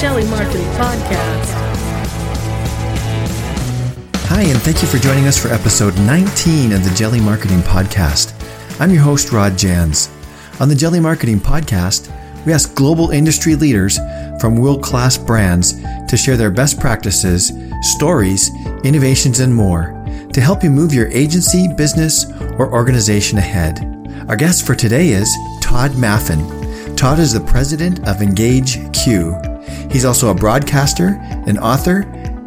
Jelly Marketing Podcast. Hi, and thank you for joining us for episode 19 of the Jelly Marketing Podcast. I'm your host, Rod Jans. On the Jelly Marketing Podcast, we ask global industry leaders from world class brands to share their best practices, stories, innovations, and more to help you move your agency, business, or organization ahead. Our guest for today is Todd Maffin. Todd is the president of Engage Q. He's also a broadcaster, an author,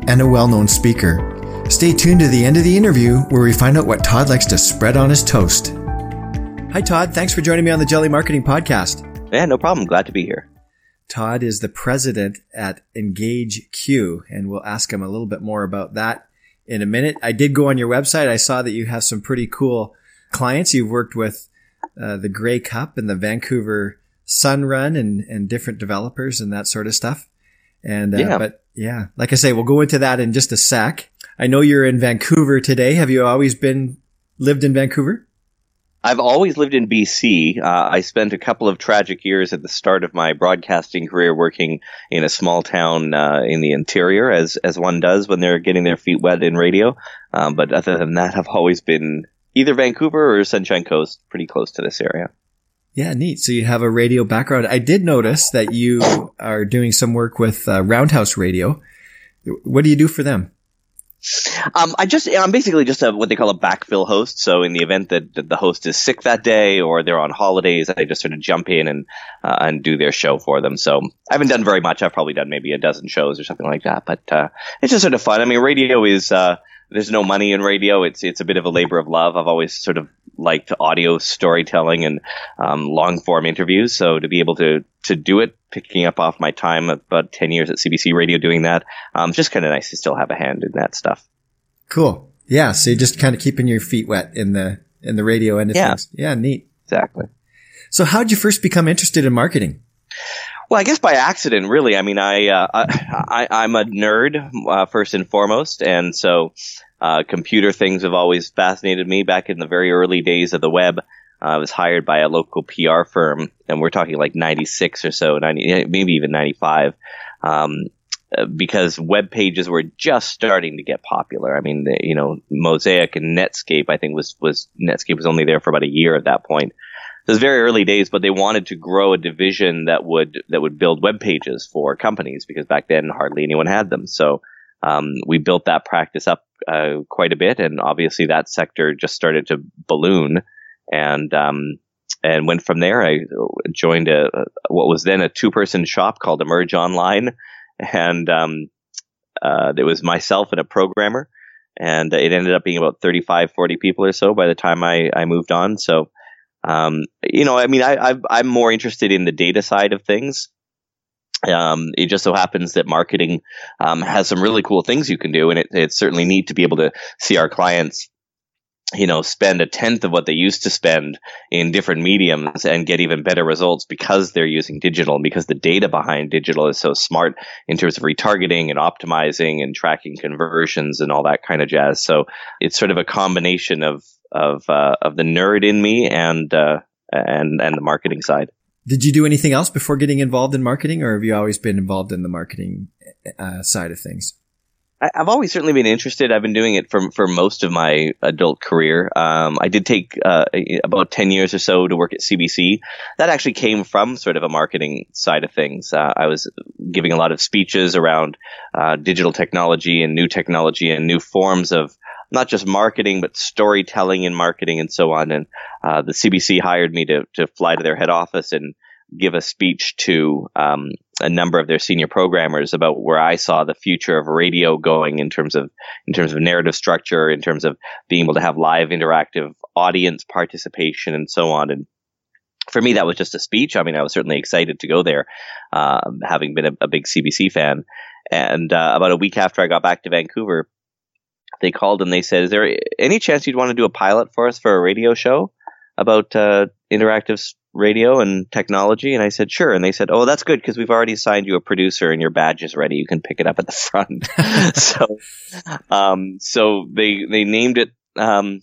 and a well known speaker. Stay tuned to the end of the interview where we find out what Todd likes to spread on his toast. Hi, Todd. Thanks for joining me on the Jelly Marketing Podcast. Yeah, no problem. Glad to be here. Todd is the president at Engage Q, and we'll ask him a little bit more about that in a minute. I did go on your website. I saw that you have some pretty cool clients. You've worked with uh, the Grey Cup and the Vancouver Sun Run and, and different developers and that sort of stuff. And, uh, yeah. but yeah, like I say, we'll go into that in just a sec. I know you're in Vancouver today. Have you always been lived in Vancouver? I've always lived in BC. Uh, I spent a couple of tragic years at the start of my broadcasting career working in a small town uh, in the interior, as as one does when they're getting their feet wet in radio. Um, but other than that, I've always been either Vancouver or Sunshine Coast, pretty close to this area. Yeah, neat. So you have a radio background. I did notice that you are doing some work with uh, Roundhouse Radio. What do you do for them? Um, I just I'm basically just a what they call a backfill host. So in the event that, that the host is sick that day or they're on holidays, I just sort of jump in and uh, and do their show for them. So I haven't done very much. I've probably done maybe a dozen shows or something like that. But uh, it's just sort of fun. I mean, radio is uh, there's no money in radio. It's it's a bit of a labor of love. I've always sort of liked audio storytelling and um, long form interviews. So to be able to to do it, picking up off my time about ten years at CBC Radio doing that, um, just kind of nice to still have a hand in that stuff. Cool. Yeah. So you're just kind of keeping your feet wet in the in the radio end of Yeah. things. Yeah. Neat. Exactly. So how did you first become interested in marketing? Well, I guess by accident, really. I mean, I, uh, I, I I'm a nerd uh, first and foremost, and so uh, computer things have always fascinated me. Back in the very early days of the web, I was hired by a local PR firm, and we're talking like '96 or so, 90, maybe even '95. Um, uh, because web pages were just starting to get popular. I mean, the, you know, Mosaic and Netscape, I think was, was, Netscape was only there for about a year at that point. It was very early days, but they wanted to grow a division that would, that would build web pages for companies because back then hardly anyone had them. So, um, we built that practice up, uh, quite a bit. And obviously that sector just started to balloon and, um, and went from there. I joined a, what was then a two person shop called Emerge Online and um, uh, there was myself and a programmer, and it ended up being about 35, 40 people or so by the time I, I moved on. So, um, you know, I mean, I, I've, I'm more interested in the data side of things. Um, it just so happens that marketing um, has some really cool things you can do, and it, it's certainly neat to be able to see our clients you know, spend a tenth of what they used to spend in different mediums and get even better results because they're using digital and because the data behind digital is so smart in terms of retargeting and optimizing and tracking conversions and all that kind of jazz. So it's sort of a combination of of uh, of the nerd in me and uh, and and the marketing side. Did you do anything else before getting involved in marketing, or have you always been involved in the marketing uh, side of things? I- I've always certainly been interested. I've been doing it for for most of my adult career. Um, I did take uh, about ten years or so to work at CBC. That actually came from sort of a marketing side of things. Uh, I was giving a lot of speeches around uh, digital technology and new technology and new forms of not just marketing but storytelling in marketing and so on. And uh, the CBC hired me to to fly to their head office and give a speech to um, a number of their senior programmers about where I saw the future of radio going in terms of in terms of narrative structure, in terms of being able to have live interactive audience participation and so on. And for me, that was just a speech. I mean, I was certainly excited to go there, um, having been a, a, big CBC fan. And uh, about a week after I got back to Vancouver, they called and they said, "Is there any chance you'd want to do a pilot for us for a radio show about uh, interactive radio and technology? And I said, sure. And they said, oh, that's good because we've already assigned you a producer and your badge is ready. You can pick it up at the front. so, um, so they, they named it, um,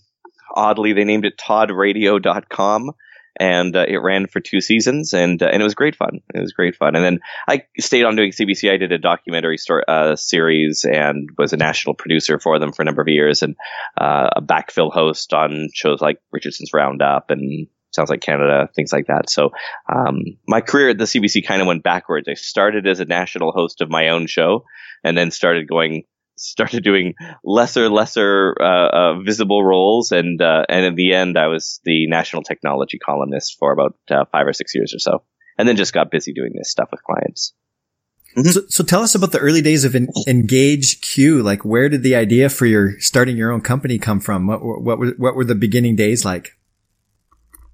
oddly, they named it toddradio.com. and uh, it ran for two seasons, and uh, and it was great fun. It was great fun. And then I stayed on doing CBC. I did a documentary story, uh, series and was a national producer for them for a number of years, and uh, a backfill host on shows like Richardson's Roundup and Sounds Like Canada, things like that. So um, my career at the CBC kind of went backwards. I started as a national host of my own show, and then started going started doing lesser, lesser uh, uh, visible roles, and uh, and in the end, I was the national technology columnist for about uh, five or six years or so, and then just got busy doing this stuff with clients. Mm-hmm. So, so tell us about the early days of Engage Q. Like, where did the idea for your starting your own company come from? What what were what were the beginning days like?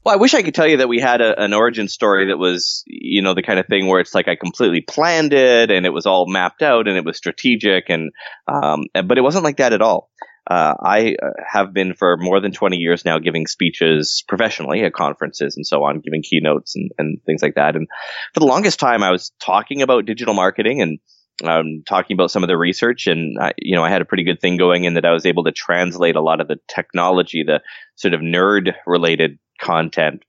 Well, I wish I could tell you that we had a, an origin story that was, you know, the kind of thing where it's like I completely planned it and it was all mapped out and it was strategic and, um, but it wasn't like that at all. Uh, I uh, have been for more than 20 years now giving speeches professionally at conferences and so on, giving keynotes and, and things like that. And for the longest time, I was talking about digital marketing and um, talking about some of the research, and I, you know, I had a pretty good thing going in that I was able to translate a lot of the technology, the sort of nerd related content,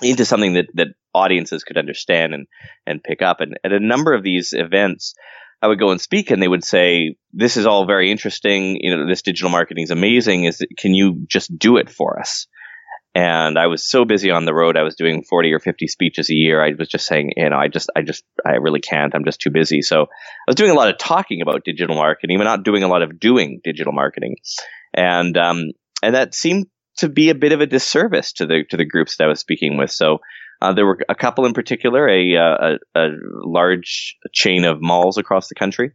into something that that audiences could understand and and pick up. And at a number of these events, I would go and speak, and they would say, "This is all very interesting. You know, this digital marketing is amazing. Is can you just do it for us?" And I was so busy on the road. I was doing 40 or 50 speeches a year. I was just saying, you know, I just, I just, I really can't. I'm just too busy. So I was doing a lot of talking about digital marketing, but not doing a lot of doing digital marketing. And, um, and that seemed to be a bit of a disservice to the, to the groups that I was speaking with. So, uh, there were a couple in particular, a, uh, a, a large chain of malls across the country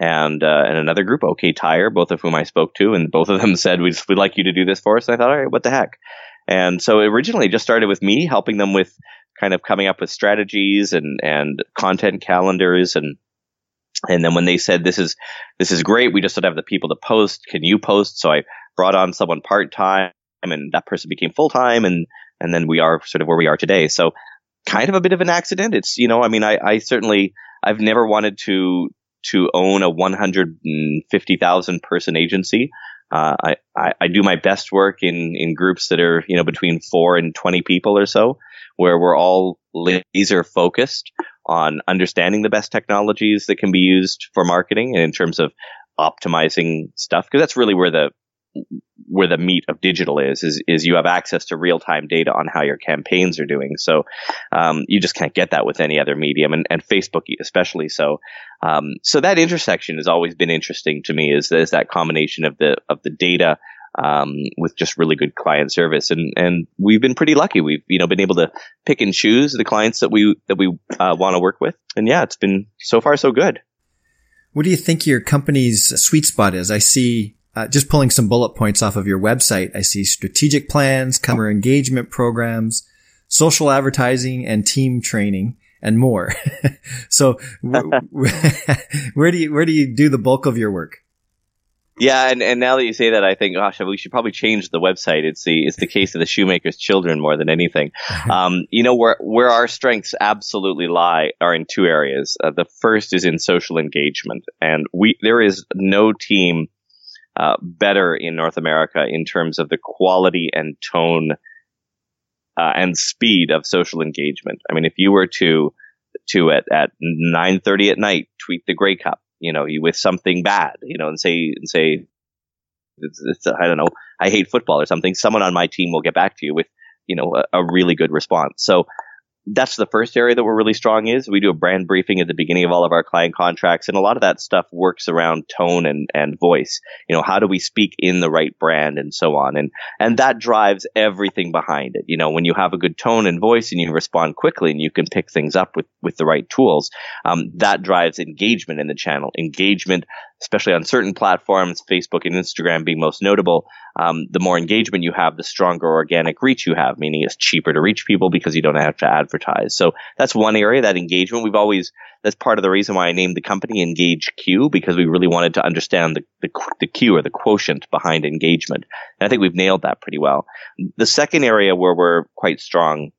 and uh, and another group, OK Tire, both of whom I spoke to, and both of them said we'd, we'd like you to do this for us. And I thought, all right, what the heck? And so originally just started with me helping them with kind of coming up with strategies and, and content calendars and and then when they said this is this is great, we just don't have the people to post. Can you post? So I brought on someone part time, and that person became full time, and and then we are sort of where we are today. So kind of a bit of an accident. It's you know, I mean, I, I certainly I've never wanted to to own a 150,000 person agency. Uh, I, I, I, do my best work in, in groups that are, you know, between four and 20 people or so, where we're all laser focused on understanding the best technologies that can be used for marketing and in terms of optimizing stuff. Cause that's really where the, where the meat of digital is, is, is you have access to real time data on how your campaigns are doing. So, um, you just can't get that with any other medium and, and Facebook especially. So, um, so that intersection has always been interesting to me is, is that combination of the, of the data, um, with just really good client service. And, and we've been pretty lucky. We've, you know, been able to pick and choose the clients that we, that we, uh, want to work with. And yeah, it's been so far so good. What do you think your company's sweet spot is? I see uh, just pulling some bullet points off of your website, I see strategic plans, customer engagement programs, social advertising and team training and more. so where do you, where do you do the bulk of your work? Yeah, and, and now that you say that, I think, gosh, we should probably change the website. It's the it's the case of the shoemaker's children more than anything. Um, you know, where where our strengths absolutely lie are in two areas. Uh, the first is in social engagement, and we there is no team uh, better in North America in terms of the quality and tone uh, and speed of social engagement. I mean, if you were to to at at nine thirty at night tweet the Grey Cup, you know, you with something bad, you know, and say and say, it's, it's, I don't know, I hate football or something. Someone on my team will get back to you with you know a, a really good response. So that's the first area that we're really strong is we do a brand briefing at the beginning of all of our client contracts and a lot of that stuff works around tone and, and voice. You know how do we speak in the right brand and so on. And and that drives everything behind it. You know when you have a good tone and voice and you respond quickly and you can pick things up with with the right tools um, that drives engagement in the channel. Engagement especially on certain platforms, Facebook and Instagram being most notable, um, the more engagement you have, the stronger organic reach you have, meaning it's cheaper to reach people because you don't have to advertise. So that's one area, that engagement. We've always, that's part of the reason why I named the company Engage Q, because we really wanted to understand the, the, the Q or the quotient behind engagement. And I think we've nailed that pretty well. The second area where we're quite strong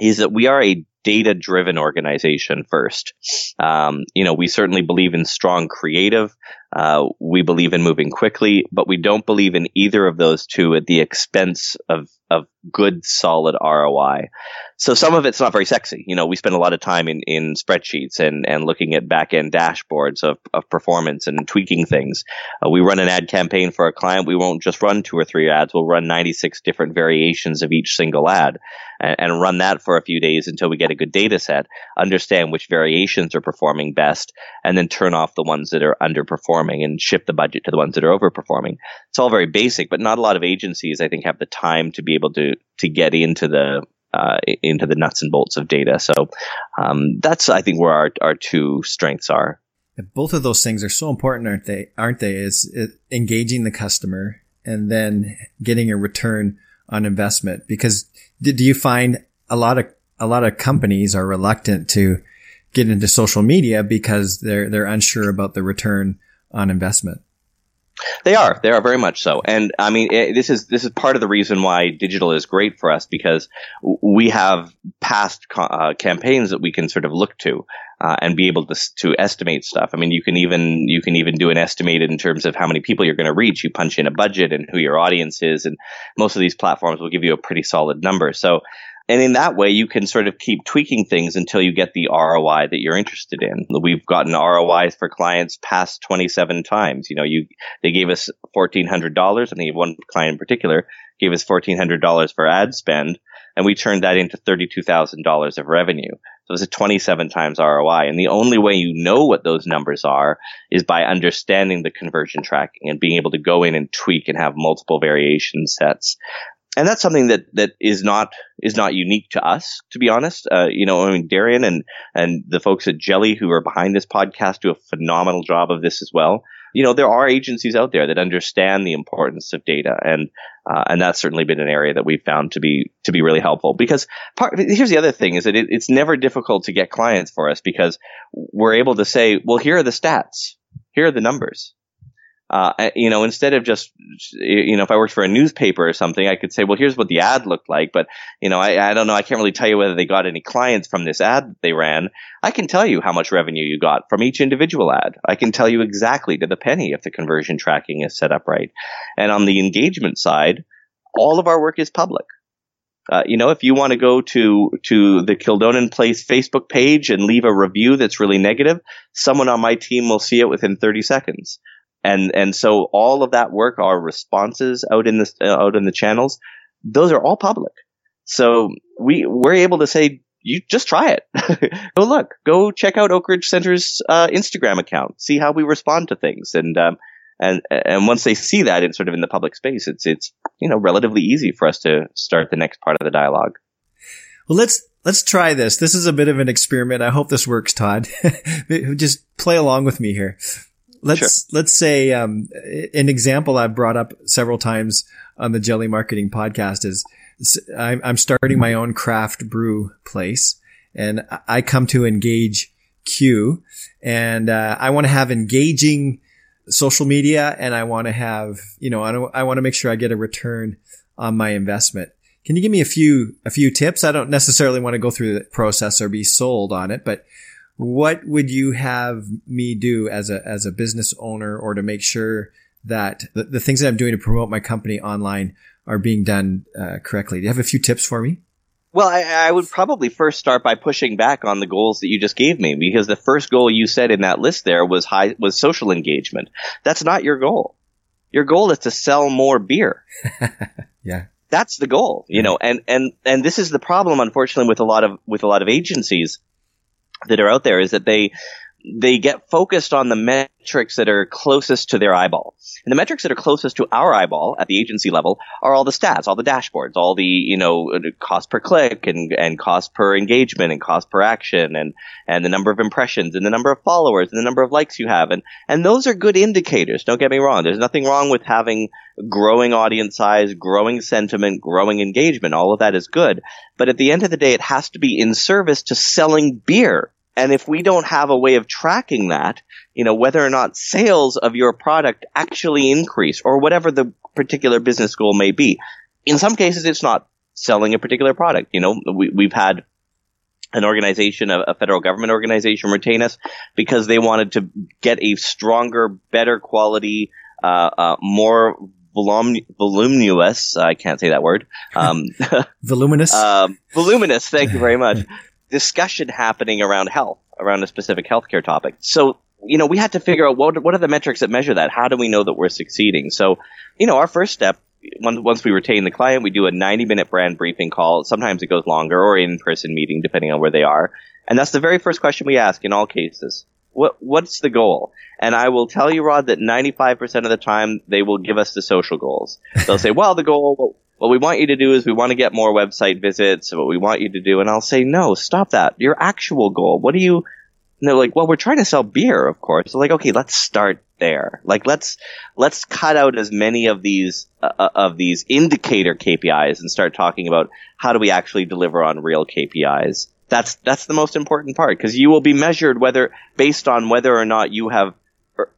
is that we are a data driven organization first. Um, you know, we certainly believe in strong creative. Uh, we believe in moving quickly, but we don't believe in either of those two at the expense of, of good, solid ROI. So some of it's not very sexy. You know, we spend a lot of time in, in spreadsheets and, and looking at back end dashboards of, of performance and tweaking things. Uh, we run an ad campaign for a client. We won't just run two or three ads. We'll run 96 different variations of each single ad and, and run that for a few days until we get a good data set, understand which variations are performing best, and then turn off the ones that are underperforming and shift the budget to the ones that are overperforming. It's all very basic, but not a lot of agencies, I think, have the time to be able to, to get into the uh, into the nuts and bolts of data. So um, that's I think where our our two strengths are. Both of those things are so important, aren't they? Aren't they? Is engaging the customer and then getting a return on investment? Because do you find a lot of a lot of companies are reluctant to get into social media because they're they're unsure about the return on investment? They are. They are very much so. And I mean, it, this is this is part of the reason why digital is great for us because we have past uh, campaigns that we can sort of look to uh, and be able to to estimate stuff. I mean, you can even you can even do an estimated in terms of how many people you're going to reach. You punch in a budget and who your audience is, and most of these platforms will give you a pretty solid number. So and in that way, you can sort of keep tweaking things until you get the ROI that you're interested in. We've gotten ROIs for clients past 27 times. You know, you, they gave us $1,400. I think one client in particular gave us $1,400 for ad spend and we turned that into $32,000 of revenue. So it's a 27 times ROI. And the only way you know what those numbers are is by understanding the conversion tracking and being able to go in and tweak and have multiple variation sets and that's something that that is not is not unique to us, to be honest. Uh, you know, I mean, Darian and and the folks at Jelly who are behind this podcast do a phenomenal job of this as well. You know, there are agencies out there that understand the importance of data, and uh, and that's certainly been an area that we've found to be to be really helpful. Because part, here's the other thing: is that it, it's never difficult to get clients for us because we're able to say, well, here are the stats, here are the numbers uh, you know, instead of just, you know, if I worked for a newspaper or something, I could say, well, here's what the ad looked like. But, you know, I, I don't know. I can't really tell you whether they got any clients from this ad that they ran. I can tell you how much revenue you got from each individual ad. I can tell you exactly to the penny if the conversion tracking is set up right. And on the engagement side, all of our work is public. Uh, you know, if you want to go to to the Kildonan Place Facebook page and leave a review that's really negative, someone on my team will see it within 30 seconds and and so all of that work, our responses out in the uh, out in the channels, those are all public. So we we're able to say you just try it. go look, go check out Oakridge Centre's uh, Instagram account, see how we respond to things, and um, and and once they see that in sort of in the public space, it's it's you know relatively easy for us to start the next part of the dialogue. Well, let's let's try this. This is a bit of an experiment. I hope this works, Todd. Just play along with me here let's sure. let's say um, an example I've brought up several times on the Jelly Marketing podcast is I'm I'm starting my own craft brew place, and I come to engage Q, and uh, I want to have engaging social media, and I want to have you know I, I want to make sure I get a return on my investment. Can you give me a few a few tips? I don't necessarily want to go through the process or be sold on it, but what would you have me do as a as a business owner or to make sure that the, the things that I'm doing to promote my company online are being done uh, correctly? Do you have a few tips for me? Well, I, I, would probably first start by pushing back on the goals that you just gave me, because the first goal you said in that list there was high was social engagement. That's not your goal. Your goal is to sell more beer. yeah, that's the goal. You know, and and and this is the problem, unfortunately, with a lot of with a lot of agencies that are out there is that they they get focused on the metrics that are closest to their eyeball. And the metrics that are closest to our eyeball at the agency level are all the stats, all the dashboards, all the, you know, cost per click and, and cost per engagement and cost per action and, and the number of impressions and the number of followers and the number of likes you have. And, and those are good indicators. Don't get me wrong. There's nothing wrong with having growing audience size, growing sentiment, growing engagement. All of that is good. But at the end of the day, it has to be in service to selling beer and if we don't have a way of tracking that, you know, whether or not sales of your product actually increase or whatever the particular business goal may be, in some cases it's not selling a particular product. You know, we, we've had an organization, a, a, federal government organization retain us because they wanted to get a stronger, better quality, uh, uh, more volum- voluminous, I can't say that word, um, voluminous, um, voluminous, thank you very much, discussion happening around health, around a specific healthcare topic. So, you know, we had to figure out what, what are the metrics that measure that? How do we know that we're succeeding? So, you know, our first step once we retain the client, we do a 90 minute brand briefing call. Sometimes it goes longer or in person meeting, depending on where they are. And that's the very first question we ask in all cases. What, what's the goal? And I will tell you, Rod, that 95% of the time they will give us the social goals. They'll say, well, the goal, what we want you to do is we want to get more website visits, what we want you to do. And I'll say, no, stop that. Your actual goal. What do you, and they're like, well, we're trying to sell beer, of course. So like, okay, let's start there. Like, let's, let's cut out as many of these, uh, uh of these indicator KPIs and start talking about how do we actually deliver on real KPIs. That's, that's the most important part because you will be measured whether, based on whether or not you have, er,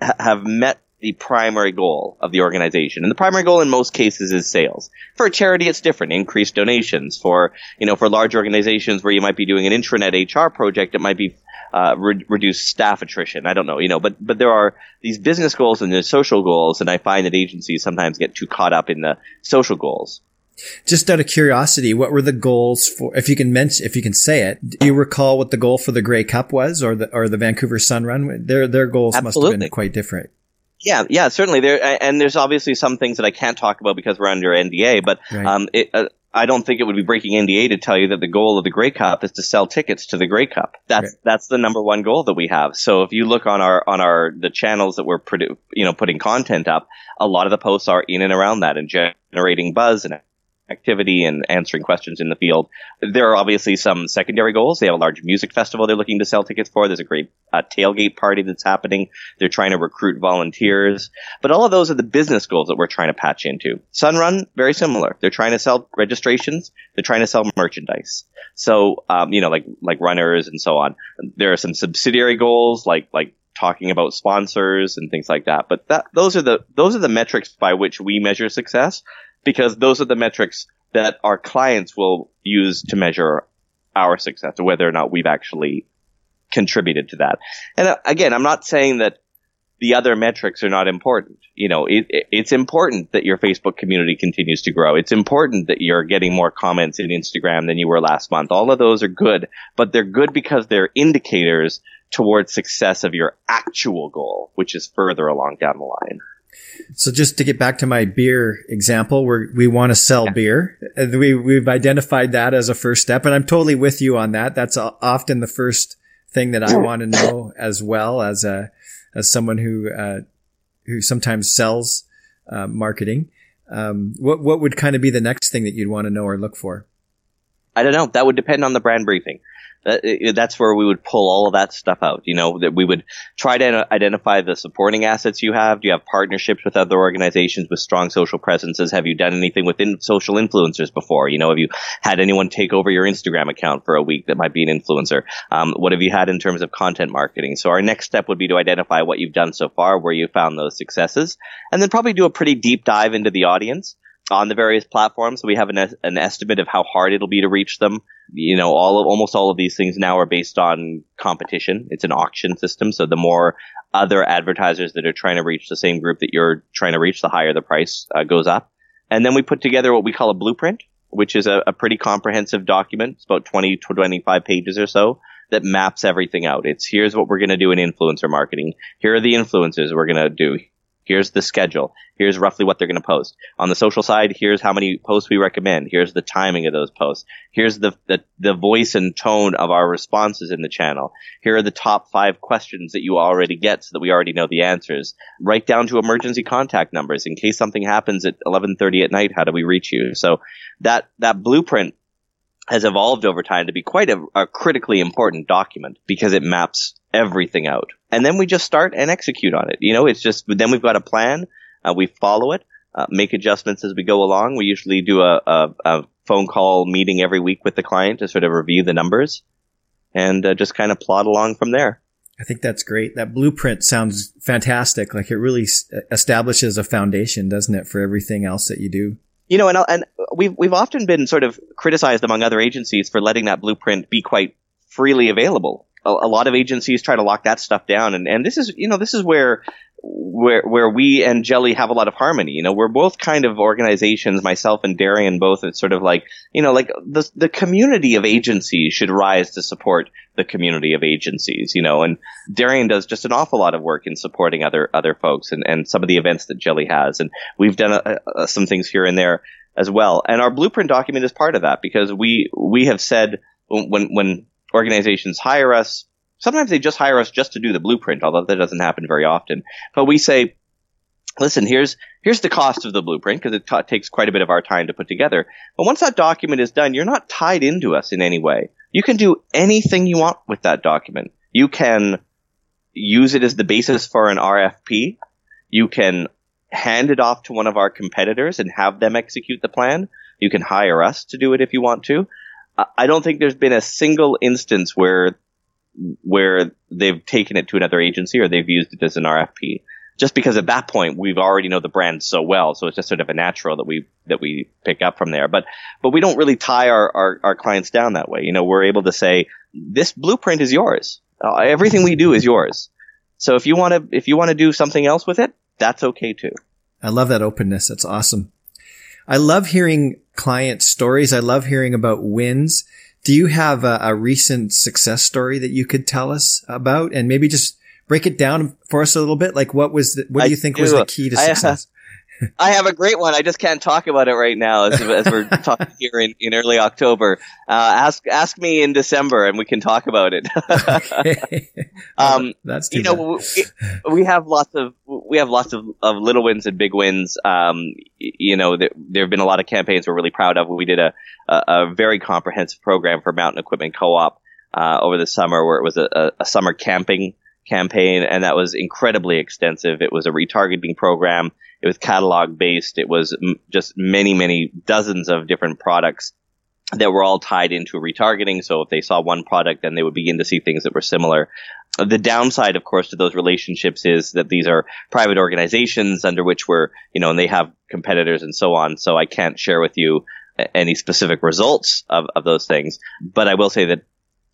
have met the primary goal of the organization. And the primary goal in most cases is sales. For a charity, it's different. Increased donations. For, you know, for large organizations where you might be doing an intranet HR project, it might be uh, re- reduce staff attrition. I don't know, you know, but but there are these business goals and there's social goals, and I find that agencies sometimes get too caught up in the social goals. Just out of curiosity, what were the goals for? If you can mention, if you can say it, do you recall what the goal for the Grey Cup was, or the or the Vancouver Sun Run? Their their goals Absolutely. must have been quite different. Yeah, yeah, certainly. There and there's obviously some things that I can't talk about because we're under NDA. But right. um, it, uh, I don't think it would be breaking NDA to tell you that the goal of the Grey Cup is to sell tickets to the Grey Cup. That's right. that's the number one goal that we have. So if you look on our on our the channels that we're produ- you know putting content up, a lot of the posts are in and around that and generating buzz and activity and answering questions in the field. There are obviously some secondary goals. They have a large music festival they're looking to sell tickets for. There's a great uh, tailgate party that's happening. They're trying to recruit volunteers. But all of those are the business goals that we're trying to patch into. Sun Run, very similar. They're trying to sell registrations. They're trying to sell merchandise. So, um, you know, like, like runners and so on. There are some subsidiary goals like, like talking about sponsors and things like that. But that, those are the, those are the metrics by which we measure success because those are the metrics that our clients will use to measure our success or whether or not we've actually contributed to that. And uh, again, I'm not saying that the other metrics are not important. You know, it, it's important that your Facebook community continues to grow. It's important that you're getting more comments in Instagram than you were last month. All of those are good, but they're good because they're indicators towards success of your actual goal, which is further along down the line. So just to get back to my beer example, we we want to sell yeah. beer. We we've identified that as a first step, and I'm totally with you on that. That's often the first thing that I want to know as well as a as someone who uh, who sometimes sells uh, marketing. Um, what what would kind of be the next thing that you'd want to know or look for? I don't know. That would depend on the brand briefing that's where we would pull all of that stuff out. You know, that we would try to identify the supporting assets you have. Do you have partnerships with other organizations with strong social presences? Have you done anything within social influencers before? You know, have you had anyone take over your Instagram account for a week that might be an influencer? Um, what have you had in terms of content marketing? So our next step would be to identify what you've done so far, where you found those successes, and then probably do a pretty deep dive into the audience on the various platforms. So we have an, an estimate of how hard it'll be to reach them. You know, all of, almost all of these things now are based on competition. It's an auction system. So the more other advertisers that are trying to reach the same group that you're trying to reach, the higher the price uh, goes up. And then we put together what we call a blueprint, which is a, a pretty comprehensive document. It's about 20 to 25 pages or so that maps everything out. It's here's what we're going to do in influencer marketing. Here are the influencers we're going to do. Here's the schedule. Here's roughly what they're going to post. On the social side, here's how many posts we recommend. Here's the timing of those posts. Here's the, the, the voice and tone of our responses in the channel. Here are the top five questions that you already get so that we already know the answers. Right down to emergency contact numbers. In case something happens at 1130 at night, how do we reach you? So that, that blueprint has evolved over time to be quite a, a, critically important document because it maps everything out. And then we just start and execute on it. You know, it's just, then we've got a plan, uh, we follow it, uh, make adjustments as we go along. We usually do a, a, a, phone call meeting every week with the client to sort of review the numbers and uh, just kind of plot along from there. I think that's great. That blueprint sounds fantastic. Like it really establishes a foundation, doesn't it, for everything else that you do? You know, and and we've we've often been sort of criticized among other agencies for letting that blueprint be quite freely available. A, a lot of agencies try to lock that stuff down, and and this is you know this is where where where we and Jelly have a lot of harmony. You know, we're both kind of organizations, myself and Darian both. It's sort of like you know, like the the community of agencies should rise to support the community of agencies. You know, and Darian does just an awful lot of work in supporting other other folks and and some of the events that Jelly has, and we've done a, a, some things here and there as well. And our blueprint document is part of that because we we have said when when organizations hire us Sometimes they just hire us just to do the blueprint, although that doesn't happen very often. But we say, listen, here's here's the cost of the blueprint because it t- takes quite a bit of our time to put together. But once that document is done, you're not tied into us in any way. You can do anything you want with that document. You can use it as the basis for an RFP. You can hand it off to one of our competitors and have them execute the plan. You can hire us to do it if you want to. I don't think there's been a single instance where where they've taken it to another agency or they've used it as an RFP. Just because at that point we've already know the brand so well, so it's just sort of a natural that we that we pick up from there. But but we don't really tie our, our, our clients down that way. You know, we're able to say this blueprint is yours. Uh, everything we do is yours. So if you want to if you want to do something else with it, that's okay too. I love that openness. That's awesome. I love hearing client stories. I love hearing about wins. Do you have a, a, recent success story that you could tell us about and maybe just break it down for us a little bit? Like what was the, what do you think do. was the key to success? I have a great one. I just can't talk about it right now as, as we're talking here in, in early October. Uh, ask ask me in December and we can talk about it. okay. um, That's you know we, we, have lots of we have lots of, of little wins and big wins. Um, you know there, there have been a lot of campaigns we're really proud of. We did a a, a very comprehensive program for Mountain Equipment Co-op uh, over the summer where it was a, a summer camping campaign, and that was incredibly extensive. It was a retargeting program. It was catalog based. It was m- just many, many dozens of different products that were all tied into retargeting. So if they saw one product, then they would begin to see things that were similar. The downside, of course, to those relationships is that these are private organizations under which we're, you know, and they have competitors and so on. So I can't share with you any specific results of, of those things. But I will say that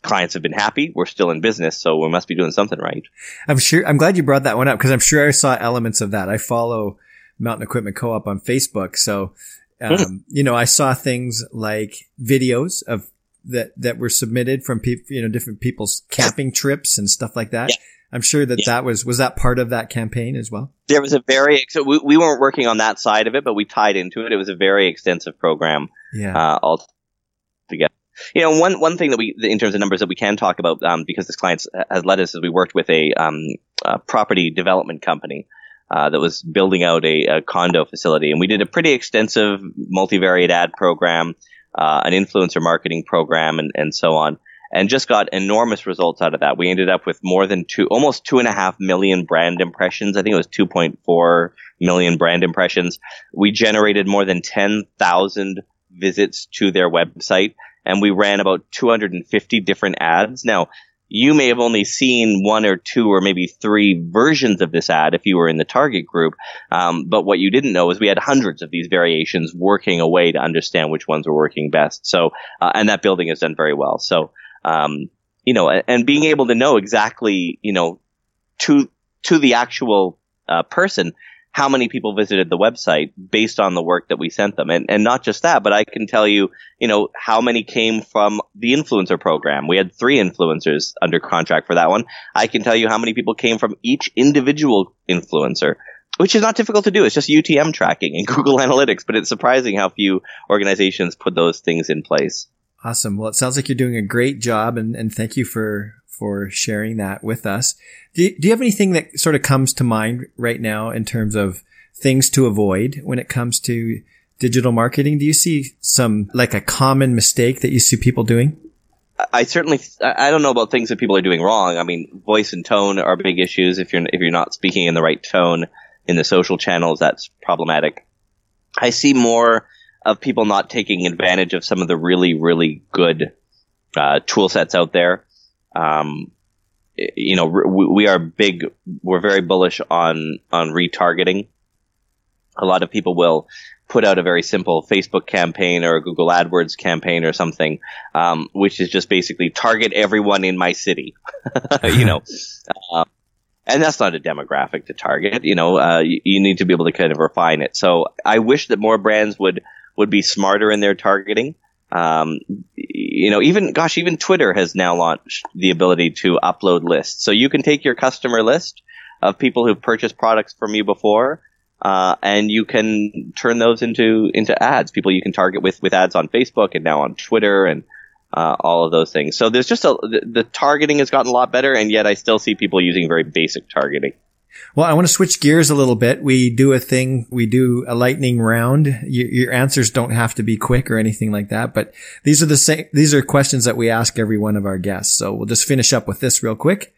clients have been happy. We're still in business, so we must be doing something right. I'm sure. I'm glad you brought that one up because I'm sure I saw elements of that. I follow Mountain Equipment Co-op on Facebook, so um, you know I saw things like videos of that that were submitted from people, you know, different people's camping trips and stuff like that. Yeah. I'm sure that yeah. that was was that part of that campaign as well. There was a very so we, we weren't working on that side of it, but we tied into it. It was a very extensive program. Yeah. Uh, all together. You know, one one thing that we, in terms of numbers, that we can talk about um, because this client has led us is we worked with a, um, a property development company uh, that was building out a, a, condo facility, and we did a pretty extensive multivariate ad program, uh, an influencer marketing program, and and so on, and just got enormous results out of that. We ended up with more than two, almost two and a half million brand impressions. I think it was two point four million brand impressions. We generated more than ten thousand visits to their website and we ran about 250 different ads. Now, you may have only seen one or two or maybe three versions of this ad if you were in the target group. Um, but what you didn't know is we had hundreds of these variations working away to understand which ones were working best. So, uh, and that building has done very well. So, um, you know, and, being able to know exactly, you know, to, to the actual uh, person how many people visited the website based on the work that we sent them. And, and not just that, but I can tell you, you know, how many came from the influencer program. We had three influencers under contract for that one. I can tell you how many people came from each individual influencer. Which is not difficult to do. It's just UTM tracking and Google Analytics, but it's surprising how few organizations put those things in place. Awesome. Well, it sounds like you're doing a great job and, and thank you for, for sharing that with us. Do you, do you have anything that sort of comes to mind right now in terms of things to avoid when it comes to digital marketing? Do you see some like a common mistake that you see people doing? I certainly I don't know about things that people are doing wrong. I mean, voice and tone are big issues. If you're if you're not speaking in the right tone in the social channels, that's problematic. I see more of people not taking advantage of some of the really really good uh, tool sets out there. Um, you know, we are big, we're very bullish on, on retargeting. A lot of people will put out a very simple Facebook campaign or a Google AdWords campaign or something, um, which is just basically target everyone in my city, you know. Uh, and that's not a demographic to target. You know, uh, you, you, need to be able to kind of refine it. So I wish that more brands would would be smarter in their targeting. Um, you know, even gosh, even Twitter has now launched the ability to upload lists, so you can take your customer list of people who've purchased products from you before. Uh, and you can turn those into into ads. People you can target with with ads on Facebook and now on Twitter and uh, all of those things. So there's just a the, the, targeting has gotten a lot better, and yet I still see people using very basic targeting. Well, I want to switch gears a little bit. We do a thing, we do a lightning round. Your, your answers don't have to be quick or anything like that, but these are the same, these are questions that we ask every one of our guests. So we'll just finish up with this real quick.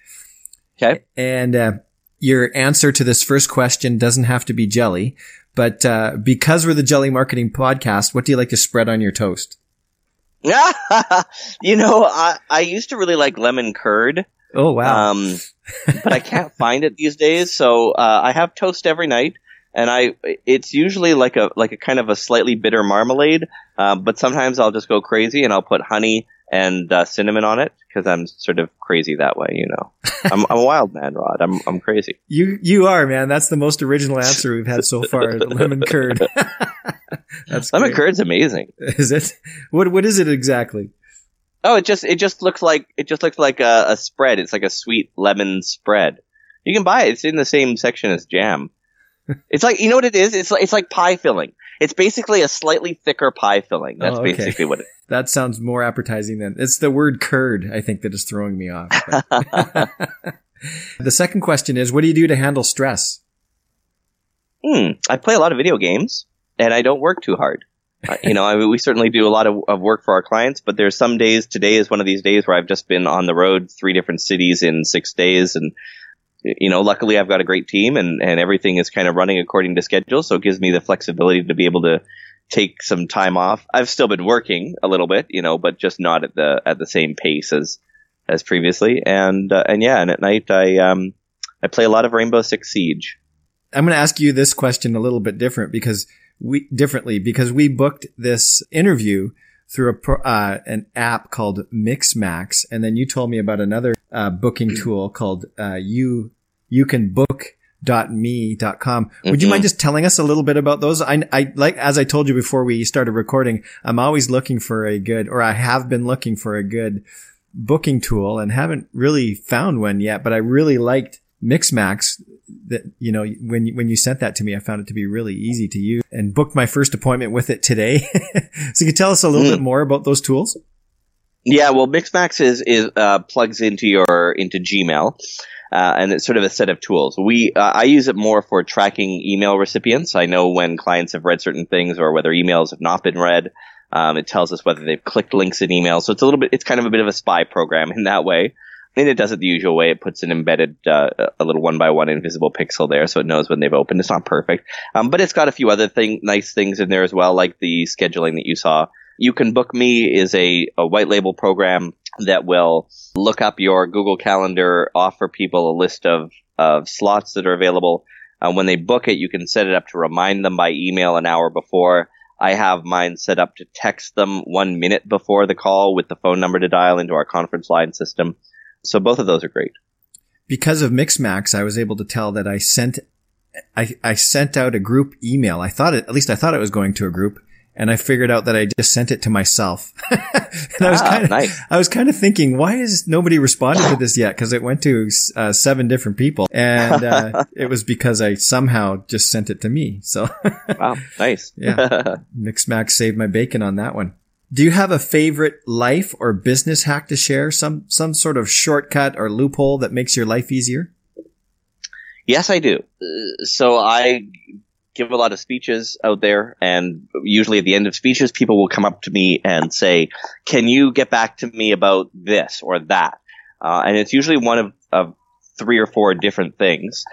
Okay. And, uh, your answer to this first question doesn't have to be jelly, but, uh, because we're the jelly marketing podcast, what do you like to spread on your toast? you know, I, I used to really like lemon curd. Oh wow! Um, but I can't find it these days. So uh, I have toast every night, and I it's usually like a like a kind of a slightly bitter marmalade. Uh, but sometimes I'll just go crazy and I'll put honey and uh, cinnamon on it because I'm sort of crazy that way. You know, I'm, I'm a wild man, Rod. I'm I'm crazy. You you are man. That's the most original answer we've had so far. lemon curd. That's lemon great. curd's amazing. Is it? What what is it exactly? Oh, it just it just looks like it just looks like a, a spread. It's like a sweet lemon spread. You can buy it. It's in the same section as jam. it's like you know what it is. It's like it's like pie filling. It's basically a slightly thicker pie filling. That's oh, okay. basically what it. that sounds more appetizing than it's the word curd. I think that is throwing me off. the second question is, what do you do to handle stress? Hmm. I play a lot of video games, and I don't work too hard. Uh, you know, I mean, we certainly do a lot of, of, work for our clients, but there's some days. Today is one of these days where I've just been on the road, three different cities in six days, and you know, luckily I've got a great team, and and everything is kind of running according to schedule, so it gives me the flexibility to be able to take some time off. I've still been working a little bit, you know, but just not at the at the same pace as as previously. And uh, and yeah, and at night I um I play a lot of Rainbow Six Siege. I'm going to ask you this question a little bit different because we differently because we booked this interview through a uh, an app called Mixmax, and then you told me about another uh, booking tool called uh, you you can book dot me dot com. Would mm-hmm. you mind just telling us a little bit about those? I, I like as I told you before we started recording, I'm always looking for a good, or I have been looking for a good booking tool and haven't really found one yet. But I really liked Mixmax that, you know, when, when you sent that to me, I found it to be really easy to use and booked my first appointment with it today. so you can tell us a little mm. bit more about those tools? Yeah, well, Mixmax is, is, uh, plugs into your, into Gmail. Uh, and it's sort of a set of tools. We, uh, I use it more for tracking email recipients. I know when clients have read certain things or whether emails have not been read. Um, it tells us whether they've clicked links in emails. So it's a little bit, it's kind of a bit of a spy program in that way and it does it the usual way. It puts an embedded, uh, a little one by one invisible pixel there, so it knows when they've opened. It's not perfect, um, but it's got a few other thing, nice things in there as well, like the scheduling that you saw. You can book me is a, a white label program that will look up your Google Calendar, offer people a list of of slots that are available. Uh, when they book it, you can set it up to remind them by email an hour before. I have mine set up to text them one minute before the call with the phone number to dial into our conference line system. So both of those are great. Because of Mixmax, I was able to tell that I sent, I, I sent out a group email. I thought it, at least I thought it was going to a group and I figured out that I just sent it to myself. and I was ah, kind of, nice. I was kind of thinking, why has nobody responded to this yet? Cause it went to uh, seven different people and, uh, it was because I somehow just sent it to me. So wow, nice. yeah. Mixmax saved my bacon on that one. Do you have a favorite life or business hack to share? Some, some sort of shortcut or loophole that makes your life easier? Yes, I do. So I give a lot of speeches out there and usually at the end of speeches, people will come up to me and say, can you get back to me about this or that? Uh, and it's usually one of, of three or four different things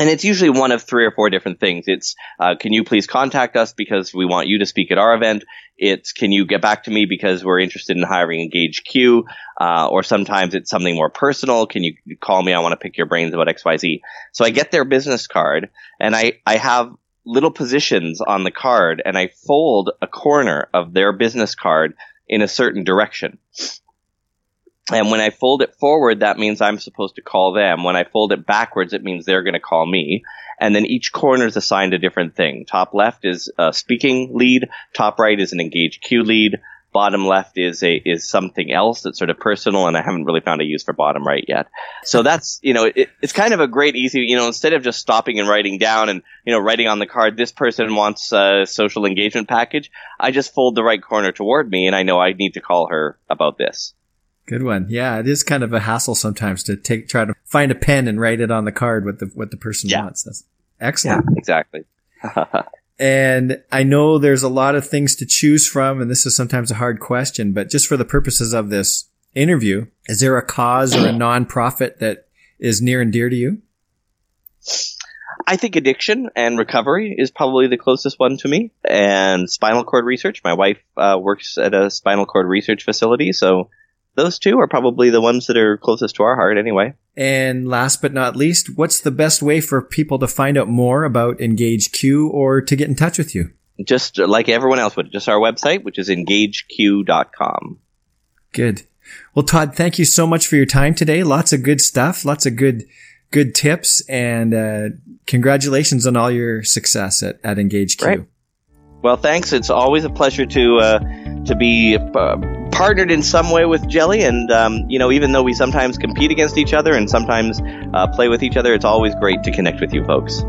and it's usually one of three or four different things. It's, uh, can you please contact us because we want you to speak at our event? It's, can you get back to me because we're interested in hiring Engage Q? Uh, or sometimes it's something more personal. Can you call me? I want to pick your brains about XYZ. So I get their business card and I, I have little positions on the card and I fold a corner of their business card in a certain direction. And when I fold it forward, that means I'm supposed to call them. When I fold it backwards, it means they're going to call me. And then each corner is assigned a different thing. Top left is a speaking lead. Top right is an Engage Q lead. Bottom left is a is something else that's sort of personal, and I haven't really found a use for bottom right yet. So that's you know it, it's kind of a great easy you know instead of just stopping and writing down and you know writing on the card this person wants a social engagement package, I just fold the right corner toward me, and I know I need to call her about this. Good one. Yeah, it is kind of a hassle sometimes to take try to find a pen and write it on the card what the what the person Yeah. wants. That's excellent. Yeah, exactly. And I know there's a lot of things to choose from, and this is sometimes a hard question, but just for the purposes of this interview, is there a cause or a nonprofit that is near and dear to you? I think addiction and recovery is probably the closest one to me, and spinal cord research. My wife uh, works at a spinal cord research facility, so those two are probably the ones that are closest to our heart, anyway. And last but not least, what's the best way for people to find out more about Engage Q or to get in touch with you? Just like everyone else would, just our website, which is engageq.com. Good. Well, Todd, thank you so much for your time today. Lots of good stuff, lots of good, good tips, and uh, congratulations on all your success at, at Engage Q. Great. Well, thanks. It's always a pleasure to uh, to be uh, partnered in some way with Jelly, and um, you know, even though we sometimes compete against each other and sometimes uh, play with each other, it's always great to connect with you folks.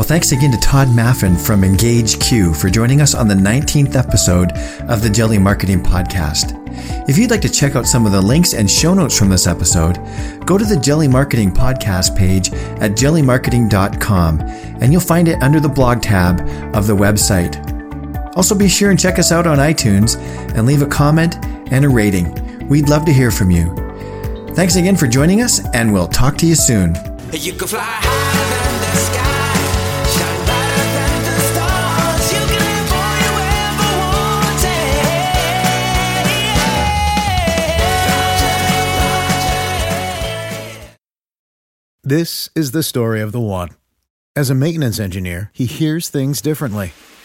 Well, thanks again to Todd Maffin from Engage Q for joining us on the 19th episode of the Jelly Marketing Podcast. If you'd like to check out some of the links and show notes from this episode, go to the Jelly Marketing Podcast page at jellymarketing.com and you'll find it under the blog tab of the website. Also, be sure and check us out on iTunes and leave a comment and a rating. We'd love to hear from you. Thanks again for joining us, and we'll talk to you soon. You can fly higher than the sky, shine brighter than the stars. You can have all you ever wanted. This is the story of the one. As a maintenance engineer, he hears things differently.